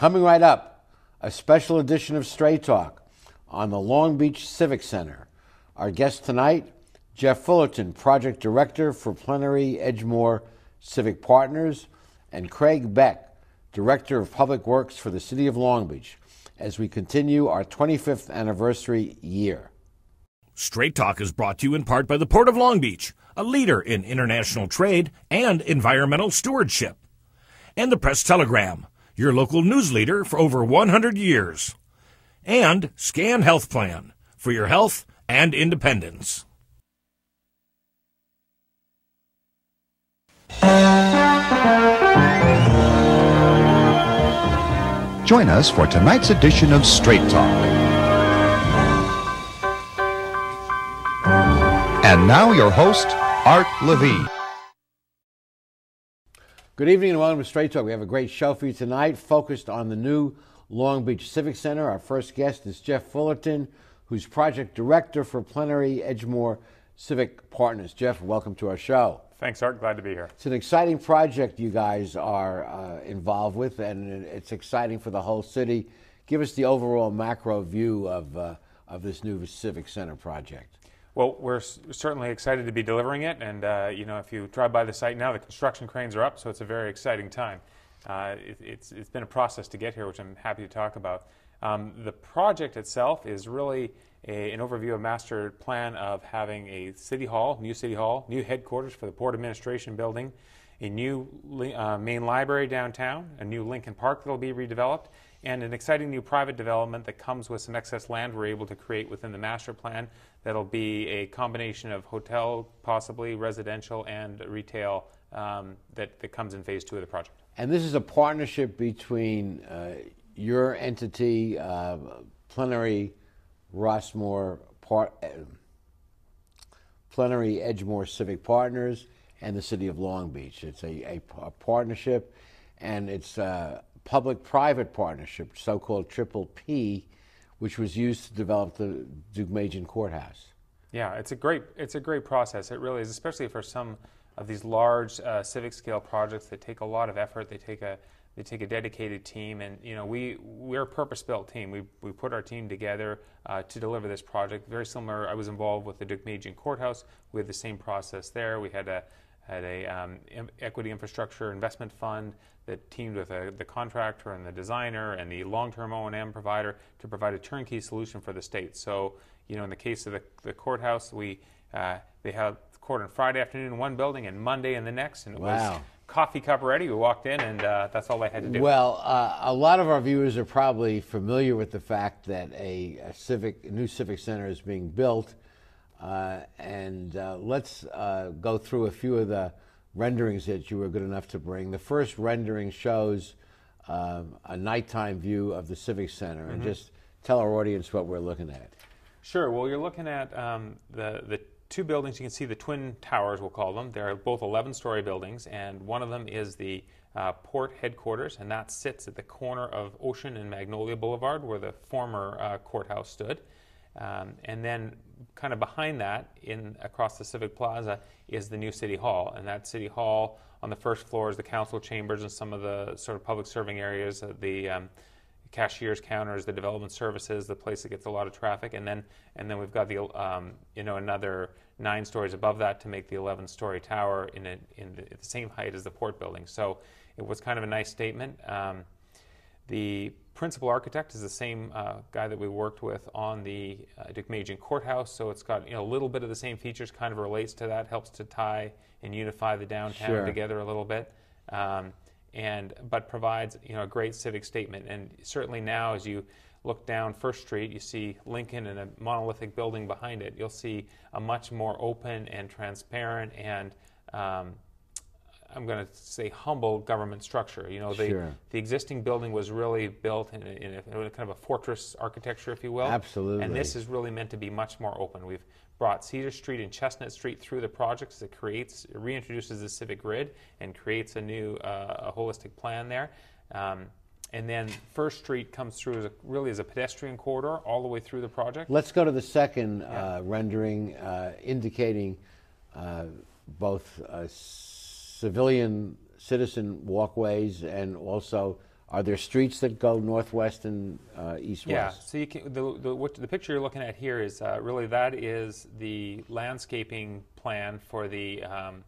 Coming right up, a special edition of Straight Talk on the Long Beach Civic Center. Our guest tonight, Jeff Fullerton, Project Director for Plenary Edgemoor Civic Partners, and Craig Beck, Director of Public Works for the City of Long Beach, as we continue our 25th anniversary year. Straight Talk is brought to you in part by the Port of Long Beach, a leader in international trade and environmental stewardship, and the Press Telegram, your local news leader for over 100 years, and Scan Health Plan for your health and independence. Join us for tonight's edition of Straight Talk. And now, your host, Art Levine. Good evening and welcome to Straight Talk. We have a great show for you tonight, focused on the new Long Beach Civic Center. Our first guest is Jeff Fullerton, who's project director for Plenary Edgemoor Civic Partners. Jeff, welcome to our show. Thanks, Art. Glad to be here. It's an exciting project you guys are uh, involved with, and it's exciting for the whole city. Give us the overall macro view of, uh, of this new Civic Center project. Well, we're certainly excited to be delivering it, and uh, you know, if you drive by the site now, the construction cranes are up, so it's a very exciting time. Uh, it, it's, it's been a process to get here, which I'm happy to talk about. Um, the project itself is really a, an overview of master plan of having a city hall, new city hall, new headquarters for the port administration building, a new uh, main library downtown, a new Lincoln Park that will be redeveloped, and an exciting new private development that comes with some excess land we're able to create within the master plan that'll be a combination of hotel, possibly residential, and retail um, that, that comes in phase two of the project. And this is a partnership between uh, your entity, uh, Plenary Rossmoor part, uh, Plenary Edgemoor Civic Partners and the City of Long Beach. It's a, a, a partnership, and it's a public-private partnership, so-called Triple P, which was used to develop the Deukmejian Courthouse. Yeah, it's a great it's a great process. It really is, especially for some of these large uh, civic scale projects that take a lot of effort. They take a they take a dedicated team, and you know we we're a purpose-built team. We we put our team together uh, to deliver this project. Very similar. I was involved with the Deukmejian Courthouse. We had the same process there. We had a had a um, equity infrastructure investment fund that teamed with a, the contractor and the designer and the long-term O&M provider to provide a turnkey solution for the state. So, you know, in the case of the, the courthouse, we uh, they had court on Friday afternoon in one building and Monday in the next, and it wow. was coffee cup ready. We walked in, and uh, that's all I had to do. Well, uh, a lot of our viewers are probably familiar with the fact that a, a civic, a new civic center is being built, uh, and uh, let's uh, go through a few of the renderings that you were good enough to bring. The first rendering shows um, a nighttime view of the civic center, and just tell our audience what we're looking at. Sure. Well, you're looking at um, the the two buildings. You can see the twin towers, we'll call them. They're both 11 story buildings, and one of them is the uh, port headquarters, and that sits at the corner of Ocean and Magnolia Boulevard, where the former uh, courthouse stood. Um, and then, kind of behind that, in across the Civic Plaza, is the new City Hall, and that City Hall on the first floor is the council chambers and some of the sort of public serving areas. Uh, the um, cashiers counters, the development services, the place that gets a lot of traffic, and then and then we've got the um, you know another nine stories above that to make the 11 story tower in a, in the, the, same height as the port building. So it was kind of a nice statement. Um, the principal architect is the same uh, guy that we worked with on the uh, Deukmejian Courthouse, so it's got you know a little bit of the same features, kind of relates to that, helps to tie and unify the downtown sure. together a little bit. Um, and but provides you know a great civic statement. And certainly now, as you look down First Street, you see Lincoln and a monolithic building behind it. You'll see a much more open and transparent and um, I'm going to say humble government structure. You know, the, sure. the existing building was really built in, a, in, a, in, a, kind of a fortress architecture, if you will. Absolutely. And this is really meant to be much more open. We've brought Cedar Street and Chestnut Street through the projects. It creates, it reintroduces the civic grid and creates a new, uh, a holistic plan there. Um, and then First Street comes through as a, really as a pedestrian corridor all the way through the project. Let's go to the second yeah. uh, rendering, uh, indicating uh, both civilian citizen walkways and also are there streets that go northwest and uh, east-west? Yeah. So you can, the, the, what, the picture you're looking at here is uh, really that is the landscaping plan for the um,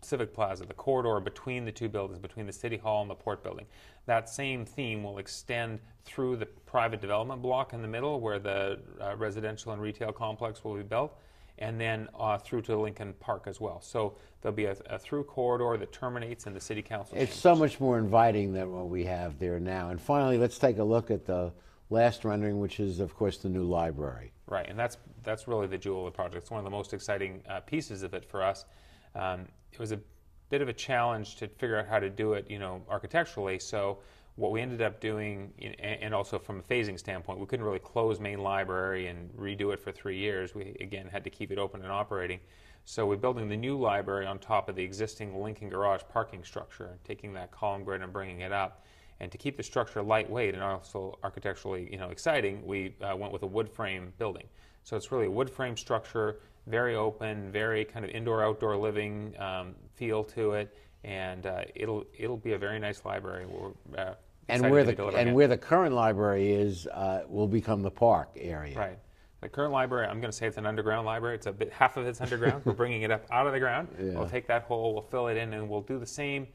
Civic Plaza, the corridor between the two buildings, between the City Hall and the Port Building. That same theme will extend through the private development block in the middle, where the uh, residential and retail complex will be built, and then uh, through to Lincoln Park as well. So there'll be a, a through corridor that terminates in the City Council. It's chambers. so much more inviting than what we have there now. And finally, let's take a look at the last rendering, which is, of course, the new library. Right, and that's that's really the jewel of the project. It's one of the most exciting uh, pieces of it for us. Um, it was a bit of a challenge to figure out how to do it, you know, architecturally. So what we ended up doing, in, and also from a phasing standpoint, we couldn't really close main library and redo it for three years. We again had to keep it open and operating. So we're building the new library on top of the existing Lincoln Garage parking structure, taking that column grid and bringing it up. And to keep the structure lightweight and also architecturally, you know, exciting, we uh, went with a wood frame building. So it's really a wood frame structure, very open, very kind of indoor-outdoor living um, feel to it, and uh, it'll it'll be a very nice library. We're, uh, And where the and it. where the current library is uh, will become the park area. Right. The current library, I'm going to say it's an underground library. It's a bit half of it's underground. We're bringing it up out of the ground. Yeah. We'll take that hole, we'll fill it in, and we'll do the same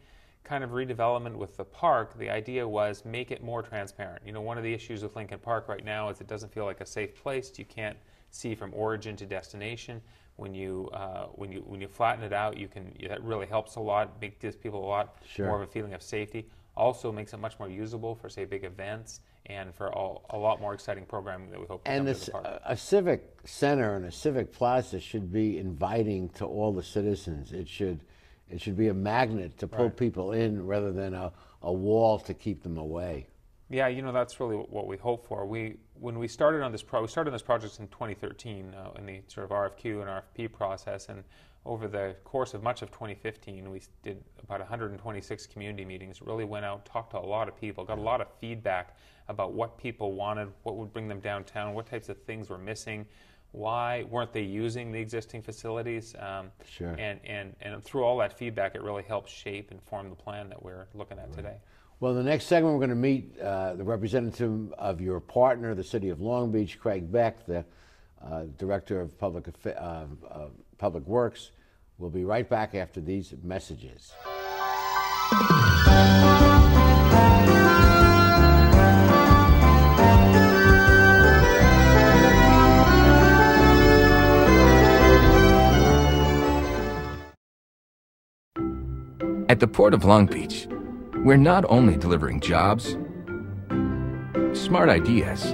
kind of redevelopment with the park. The idea was make it more transparent. You know, one of the issues with Lincoln Park right now is it doesn't feel like a safe place. You can't see from origin to destination. When you uh, when you when you flatten it out, you can that really helps a lot. Make gives people a lot Sure. more of a feeling of safety. Also makes it much more usable for say big events and for all, a lot more exciting programming that we hope to And this, a, a civic center and a civic plaza should be inviting to all the citizens. It should, it should be a magnet to pull Right. people in rather than a, a wall to keep them away. Yeah, you know that's really what we hope for. We when we started on this pro, we started on this project in 2013 uh, in the sort of RFQ and RFP process, and over the course of much of 2015, we did about 126 community meetings. Really went out, talked to a lot of people, got a lot of feedback about what people wanted, what would bring them downtown, what types of things were missing, why weren't they using the existing facilities, um, Sure. and and and through all that feedback, it really helped shape and form the plan that we're looking at today. Well, the next segment, we're going to meet uh, the representative of your partner, the City of Long Beach, Craig Beck, the uh, Director of Public, uh, uh, Public Works. We'll be right back after these messages. At the Port of Long Beach, we're not only delivering jobs, smart ideas,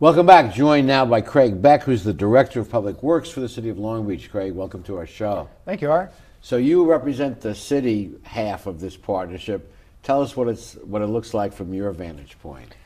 Welcome back. Joined now by Craig Beck, who's the Director of Public Works for the City of Long Beach. Craig, welcome to our show. Thank you, Art. So you represent the city half of this partnership. Tell us what it's what it looks like from your vantage point.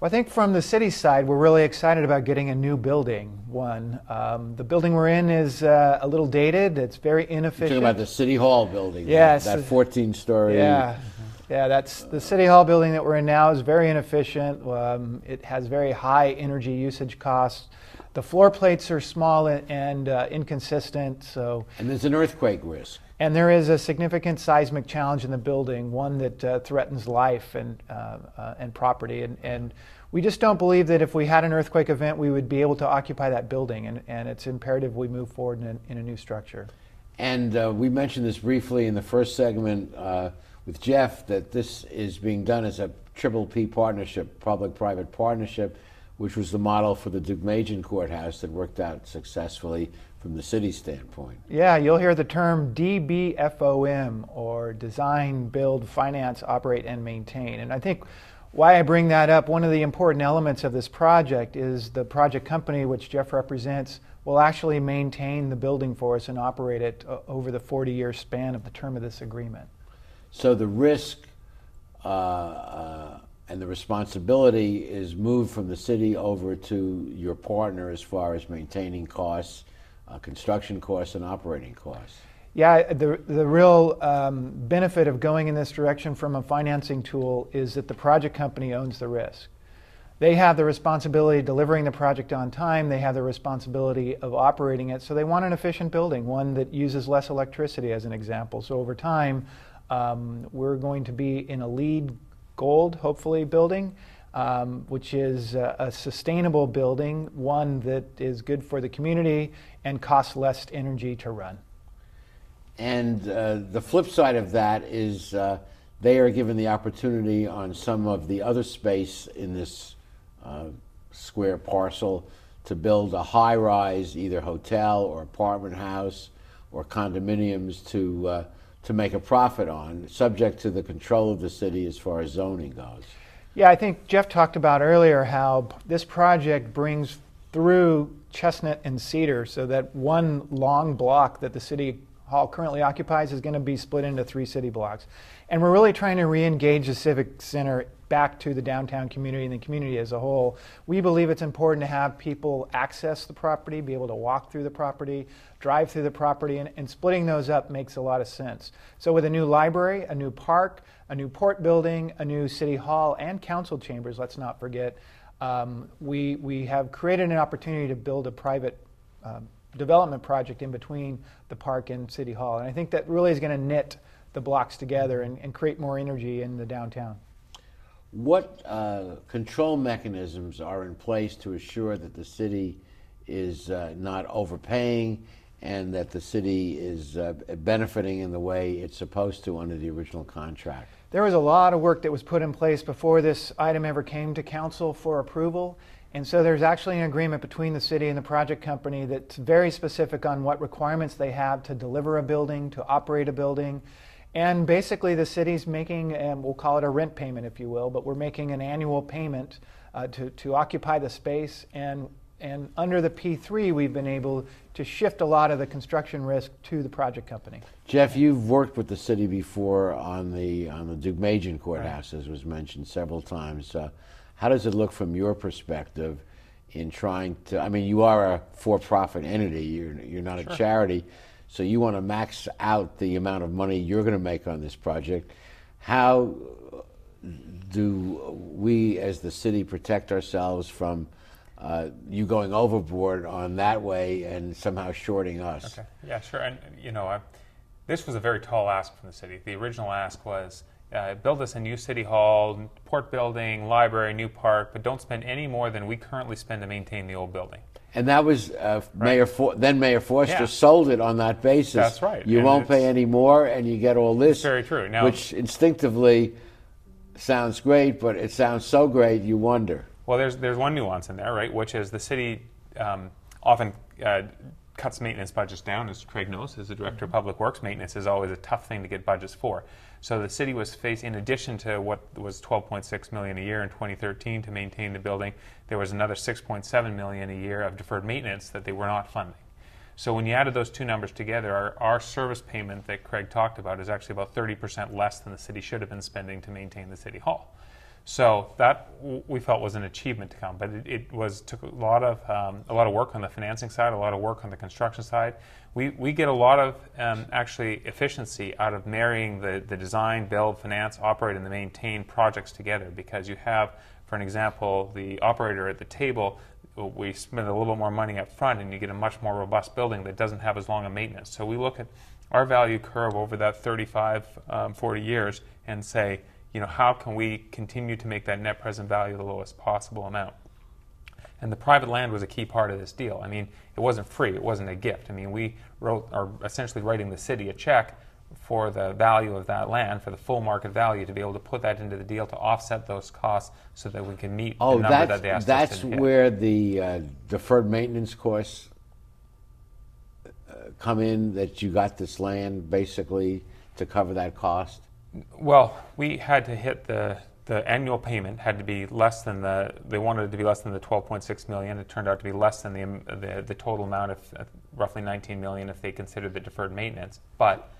Well, I think from the city side, we're really excited about getting a new building. One, um, the building we're in is uh, a little dated. It's very inefficient. You're talking about the City Hall building. Yes. That 14 story. Yeah, yeah. That's the city hall building that we're in now is very inefficient. Um, it has very high energy usage costs. The floor plates are small and, and uh, inconsistent. So, And there's an earthquake risk. and there is a significant seismic challenge in the building, one that uh, threatens life and uh, uh, and property. And, and we just don't believe that if we had an earthquake event, we would be able to occupy that building. And, and it's imperative we move forward in a, in a new structure. And uh, we mentioned this briefly in the first segment uh, with Jeff that this is being done as a triple P partnership, public private partnership, which was the model for the Deukmejian Courthouse that worked out successfully from the city standpoint. Yeah, you'll hear the term DBFOM or design, build, finance, operate, and maintain. And I think why I bring that up, one of the important elements of this project is the project company, which Jeff represents, will actually maintain the building for us and operate it uh, over the 40 year span of the term of this agreement. So the risk uh, uh, and the responsibility is moved from the city over to your partner as far as maintaining costs, uh, construction costs, and operating costs. Yeah, the, the real um, benefit of going in this direction from a financing tool is that the project company owns the risk. They have the responsibility of delivering the project on time, they have the responsibility of operating it, so they want an efficient building, one that uses less electricity, as an example. So over time, um, we're going to be in a LEED gold, hopefully, building. Um, which is a, a sustainable building, one that is good for the community and costs less energy to run. And uh, the flip side of that is uh, they are given the opportunity on some of the other space in this uh, square parcel to build a high rise, either hotel or apartment house or condominiums to, uh, to make a profit on, subject to the control of the city as far as zoning goes. Yeah, I think Jeff talked about earlier how this project brings through Chestnut and Cedar so that one long block that the city hall currently occupies is going to be split into three city blocks. And we're really trying to re-engage the civic center back to the downtown community and the community as a whole. We believe it's important to have people access the property, be able to walk through the property, drive through the property, and, and splitting those up makes a lot of sense. So with a new library, a new park, a new port building, a new city hall, and council chambers, let's not forget, um, we, we have created an opportunity to build a private um, development project in between the park and city hall. And I think that really is going to knit the blocks together and, and create more energy in the downtown. What uh, control mechanisms are in place to assure that the city is uh, not overpaying and that the city is uh, benefiting in the way it's supposed to under the original contract? There was a lot of work that was put in place before this item ever came to council for approval. And so there's actually an agreement between the city and the project company that's very specific on what requirements they have to deliver a building, to operate a building. And basically, the city's making, and we'll call it a rent payment, if you will, but we're making an annual payment uh, to, to occupy the space. And, and under the P3, we've been able to shift a lot of the construction risk to the project company. Jeff, you've worked with the city before on the on the Deukmejian courthouse, as was mentioned several times. Uh, how does it look from your perspective in trying to? I mean, you are a for-profit entity. You're you're not a charity, so you want to max out the amount of money you're going to make on this project. How do we, as the city, protect ourselves from uh, you going overboard on that way and somehow shorting us? Okay. Yeah, sure. And you know, I, this was a very tall ask from the city. The original ask was uh, build us a new city hall, port building, library, new park, but don't spend any more than we currently spend to maintain the old building. And that was uh, Mayor For- then Mayor Foster Yeah. sold it on that basis. That's right. You And won't pay any more, and you get all this. very true. Now- which instinctively sounds great, but it sounds so great you wonder. Well, there's there's one nuance in there, right? Which is the city um, often uh, cuts maintenance budgets down, as Craig knows, as the director of public works. Maintenance is always a tough thing to get budgets for. So the city was facing, in addition to what was 12.6 million a year in 2013 to maintain the building, there was another 6.7 million a year of deferred maintenance that they were not funding. So when you added those two numbers together, our, our service payment that Craig talked about is actually about 30% less than the city should have been spending to maintain the city hall. So that we felt was an achievement to come, but it, it was took a lot of um, a lot of work on the financing side, a lot of work on the construction side. We, we get a lot of um, actually efficiency out of marrying the, the design, build, finance, operate, and the maintain projects together because you have, for an example, the operator at the table. We spend a little bit more money up front, and you get a much more robust building that doesn't have as long a maintenance. So we look at our value curve over that 35, um, 40 years and say, you know, how can we continue to make that net present value the lowest possible amount? And the private land was a key part of this deal. I mean, it wasn't free, it wasn't a gift. I mean, we wrote, are essentially writing the city a check for the value of that land, for the full market value, to be able to put that into the deal to offset those costs so that we can meet Oh, the number that that's, they asked that's us to hit. where the uh, deferred maintenance costs uh, come in, that you got this land basically to cover that cost? Well, we had to hit the the annual payment had to be less than the they wanted it to be less than the 12.6 million. It turned out to be less than the the, the total amount of uh, roughly 19 million if they considered the deferred maintenance. But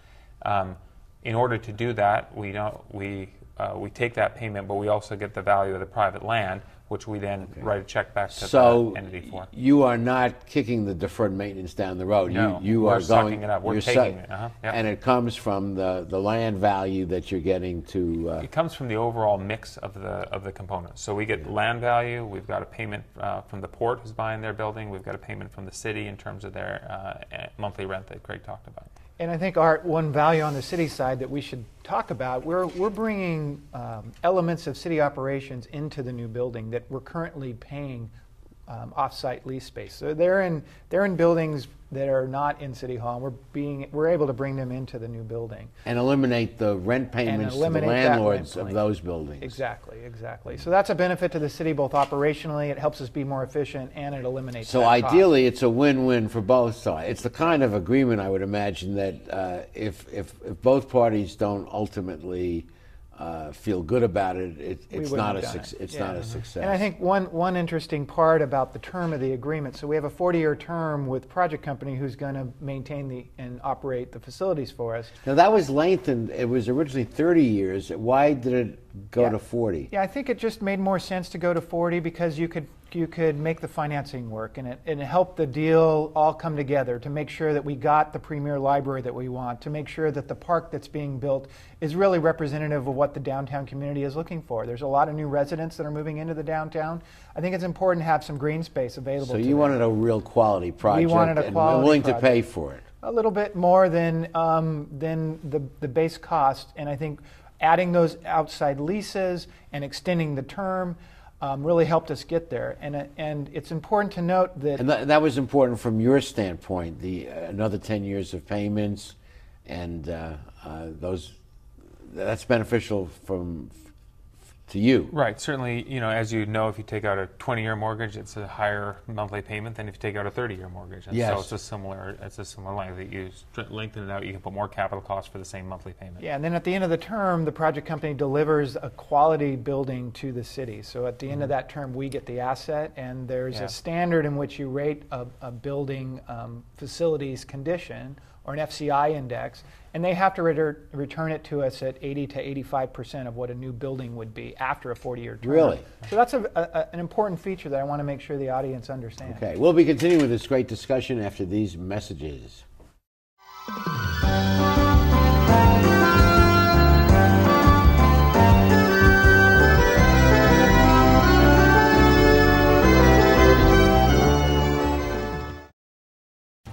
um, in order to do that, we don't we uh, we take that payment, but we also get the value of the private land, which we then write a check back to So the entity for. you are not kicking the deferred maintenance down the road. No, you, you we're are sucking going. it up. We're taking it, uh-huh, yep. And it comes from the, the land value that you're getting to. Uh, It comes from the overall mix of the of the components. So we get land value. We've got a payment uh, from the port who's buying their building. We've got a payment from the city in terms of their uh, monthly rent that Craig talked about. And I think, Art, one value on the city side that we should talk about, we're, we're bringing um, elements of city operations into the new building that we're currently paying um, off-site lease space. So they're in, they're in buildings that are not in City Hall, and we're, being, we're able to bring them into the new building. and eliminate the rent payments to the eliminate that rent landlords of those buildings. Exactly, exactly. So that's a benefit to the city both operationally, it helps us be more efficient, and it eliminates So that cost. ideally, it's a win-win for both sides. It's the kind of agreement I would imagine that uh, if, if if both parties don't ultimately uh, feel good about it, it it's wouldn't a have done suc- it. it's Yeah. not a success. And I think one, one interesting part about the term of the agreement, so we have a 40-year term with Project Company who's going to maintain the, and operate the facilities for us. now that was lengthened. It was originally 30 years. Why did it go Yeah. to 40? Yeah, I think it just made more sense to go to 40 because you could you could make the financing work and it, and it helped the deal all come together to make sure that we got the premier library that we want, to make sure that the park that's being built is really representative of what the downtown community is looking for. There's a lot of new residents that are moving into the downtown. I think it's important to have some green space available So to you them. wanted a real quality project We wanted a and quality willing to pay for it. a little bit more than um, than the the base cost, and I think adding those outside leases and extending the term um, really helped us get there. And uh, and it's important to note that And that, that was important from your standpoint. The uh, another 10 years of payments, and uh, uh, those that's beneficial from to you. Right. Certainly, you know, as you know, if you take out a 20-year mortgage, it's a higher monthly payment than if you take out a 30-year mortgage. And Yes. so it's a similar, it's a similar length. That you lengthen it out, you can put more capital costs for the same monthly payment. Yeah, and then at the end of the term, the project company delivers a quality building to the city. So at the end of that term, we get the asset, and there's Yeah. a standard in which you rate a, a building um, facilities condition or an FCI index, and they have to retur- return it to us at 80 to 85 percent of what a new building would be after a 40-year term. Really? So that's a, a, an important feature that I want to make sure the audience understands. Okay, we'll be continuing with this great discussion after these messages.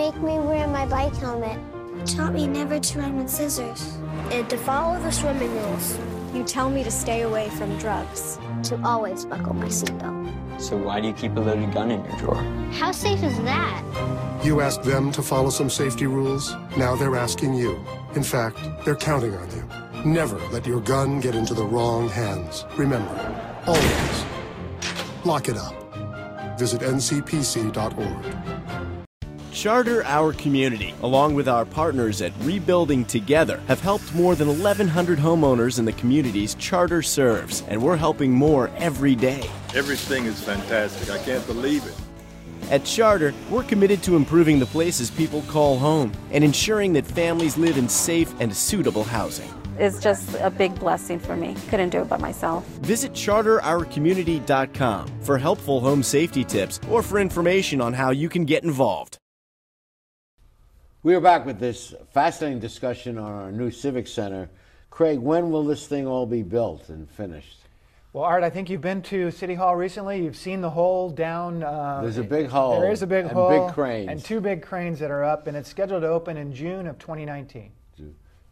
You make me wear my bike helmet. Taught me never to run with scissors. And to follow the swimming rules. You tell me to stay away from drugs. To always buckle my seatbelt. So why do you keep a loaded gun in your drawer? How safe is that? You asked them to follow some safety rules. Now they're asking you. In fact, they're counting on you. Never let your gun get into the wrong hands. Remember, always lock it up. Visit ncpc.org. Charter Our Community, along with our partners at Rebuilding Together, have helped more than 1,100 homeowners in the communities Charter serves, and we're helping more every day. Everything is fantastic. I can't believe it. At Charter, we're committed to improving the places people call home and ensuring that families live in safe and suitable housing. It's just a big blessing for me. Couldn't do it by myself. Visit charterourcommunity.com for helpful home safety tips or for information on how you can get involved. We are back with this fascinating discussion on our new Civic Center. Craig, when will this thing all be built and finished? Well, Art, I think you've been to City Hall recently. You've seen the hole down. Uh, There's a big hole. There is a big and hole. big cranes. And two big cranes that are up, and it's scheduled to open in June of 2019.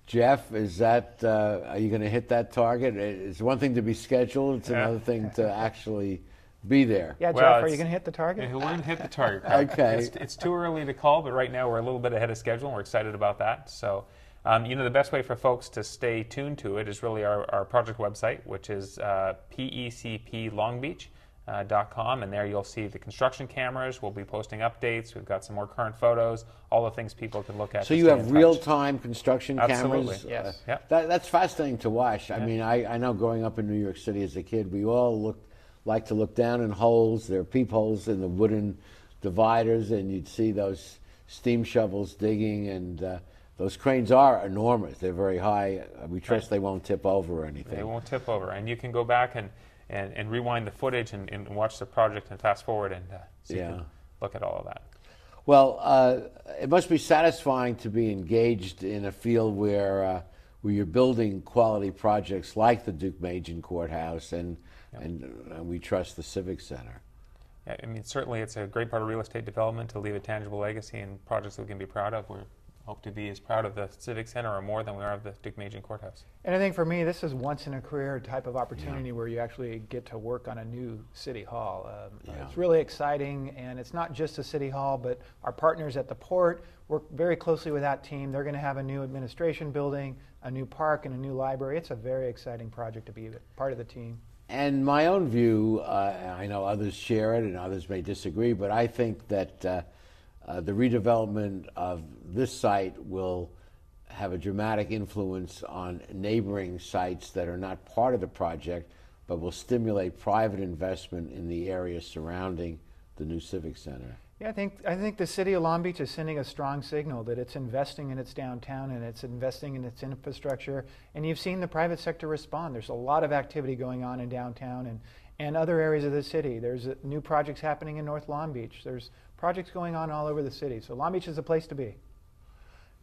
Jeff, is that uh, are you going to hit that target? It's one thing to be scheduled; it's Yeah. another thing to actually be there. Yeah, Well, Jeff, are you going to hit the target? Yeah, we're going to hit the target. Okay. It's, it's too early to call, but right now we're a little bit ahead of schedule, and we're excited about that. So, um, you know, the best way for folks to stay tuned to it is really our, our project website, which is uh, pecplongbeach.com, uh, dot com, and there you'll see the construction cameras. We'll be posting updates. We've got some more current photos, all the things people can look at. So you have real-time construction Absolutely. cameras. Yes. Uh, Yep. that, that's fascinating to watch. I mean, I, I know growing up in New York City as a kid, we all looked like to look down in holes. There are peepholes in the wooden dividers, and you'd see those steam shovels digging, and uh, those cranes are enormous. They're very high. Uh, We trust they won't tip over or anything. They won't tip over, and you can go back and, and, and rewind the footage and, and watch the project and fast forward and uh, so you Yeah. can look at all of that. Well, uh, it must be satisfying to be engaged in a field where uh, where you're building quality projects like the Deukmejian Courthouse, and and uh, we trust the Civic Center. Yeah, I mean, certainly it's a great part of real estate development to leave a tangible legacy and projects that we can be proud of. We hope to be as proud of the Civic Center or more than we are of the Deukmejian Courthouse. And I think for me, this is once in a career type of opportunity where you actually get to work on a new city hall. Um, It's really exciting, and it's not just a city hall, but our partners at the port work very closely with that team. They're going to have a new administration building, a new park, and a new library. It's a very exciting project to be part of the team. And my own view, uh, I know others share it and others may disagree, but I think that uh, uh, the redevelopment of this site will have a dramatic influence on neighboring sites that are not part of the project, but will stimulate private investment in the area surrounding the new Civic Center. Yeah, I think I think the city of Long Beach is sending a strong signal that it's investing in its downtown and it's investing in its infrastructure. And you've seen the private sector respond. There's a lot of activity going on in downtown and, and other areas of the city. There's uh, new projects happening in North Long Beach. There's projects going on all over the city. So Long Beach is a place to be.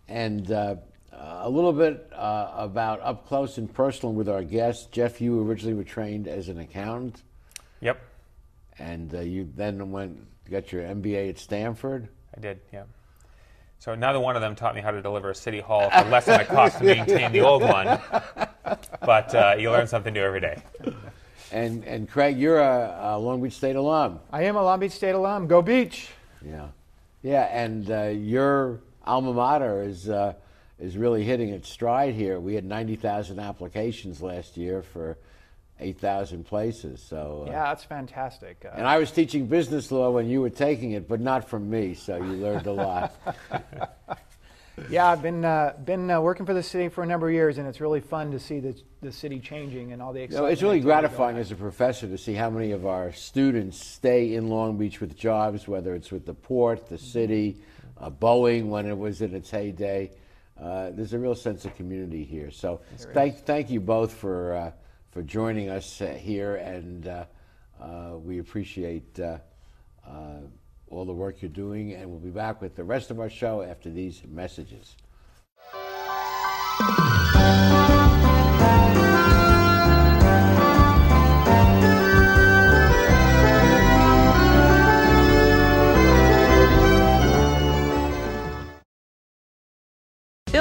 And uh, a little bit uh, about up close and personal with our guest. Jeff, you originally were trained as an accountant. Yep. And uh, you then went got your MBA at Stanford. I did, yeah. So neither one of them taught me how to deliver a city hall for less than it cost to maintain the old one. But uh, you learn something new every day. And and Craig, you're a, a Long Beach State alum. I am a Long Beach State alum. Go Beach! Yeah, yeah, and uh, your alma mater is uh, is really hitting its stride here. We had ninety thousand applications last year for eight thousand places. So uh, Yeah, that's fantastic. Uh, And I was teaching business law when you were taking it, but not from me. So you learned a lot. Yeah, I've been uh, been uh, working for the city for a number of years, and it's really fun to see the the city changing and all the You know, it's really gratifying as a professor to see how many of our students stay in Long Beach with jobs, whether it's with the port, the city, uh, Boeing when it was in its heyday. Uh, there's a real sense of community here. So thank, thank you both for, uh, for joining us uh, here, and uh, uh, we appreciate all the work you're doing, and we'll be back with the rest of our show after these messages.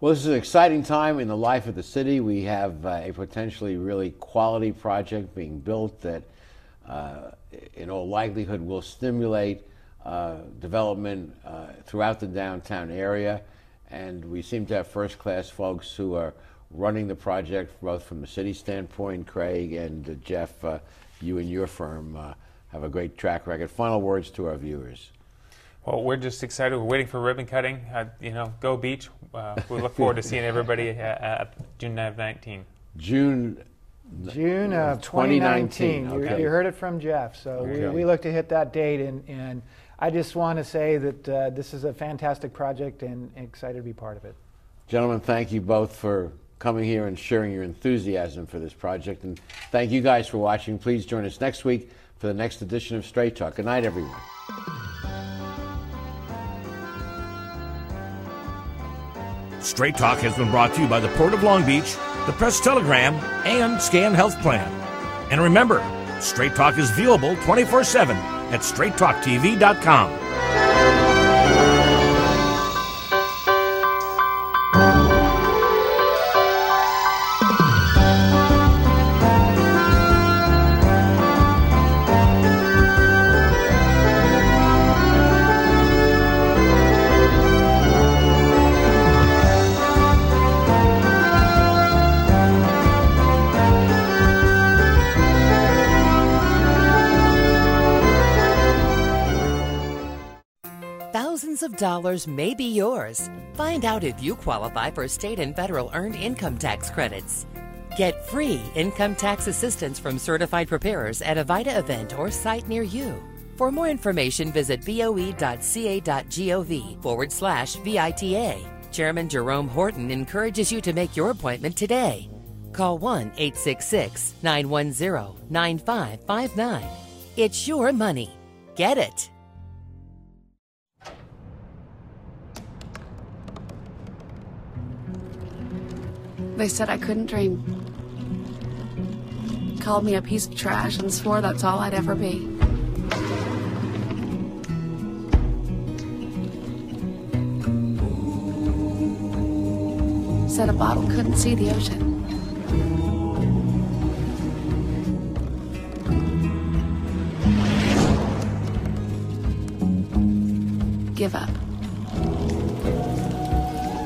Well, this is an exciting time in the life of the city. We have uh, a potentially really quality project being built that, uh, in all likelihood, will stimulate uh, development uh, throughout the downtown area. And we seem to have first class folks who are running the project, both from the city standpoint. Craig and uh, Jeff, uh, you and your firm have a great track record. Final words to our viewers. Well, we're just excited. We're waiting for ribbon cutting. Uh, you know, go beach. Uh, we look forward to seeing everybody at, at June 19. June. June of 2019. 2019. You, Okay. you heard it from Jeff. So we, we look to hit that date, and, and I just want to say that uh, this is a fantastic project and excited to be part of it. Gentlemen, thank you both for coming here and sharing your enthusiasm for this project. And thank you guys for watching. Please join us next week for the next edition of Straight Talk. Good night, everyone. Straight Talk has been brought to you by the Port of Long Beach, the Press Telegram, and Scan Health Plan. And remember, Straight Talk is viewable 24 7 at straighttalktv.com. Dollars may be yours. Find out if you qualify for state and federal earned income tax credits. Get free income tax assistance from certified preparers at a VITA event or site near you. For more information, visit boe.ca.gov forward slash VITA. Chairman Jerome Horton encourages you to make your appointment today. Call 1 866 910 9559. It's your money. Get it. They said I couldn't dream. Called me a piece of trash and swore that's all I'd ever be. Said a bottle couldn't see the ocean. give up.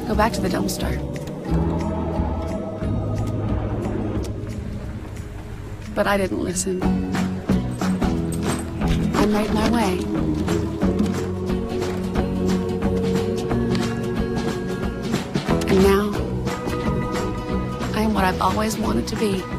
Go back to the Dome Star. But I didn't listen. I made my way. And now, I am what I've always wanted to be.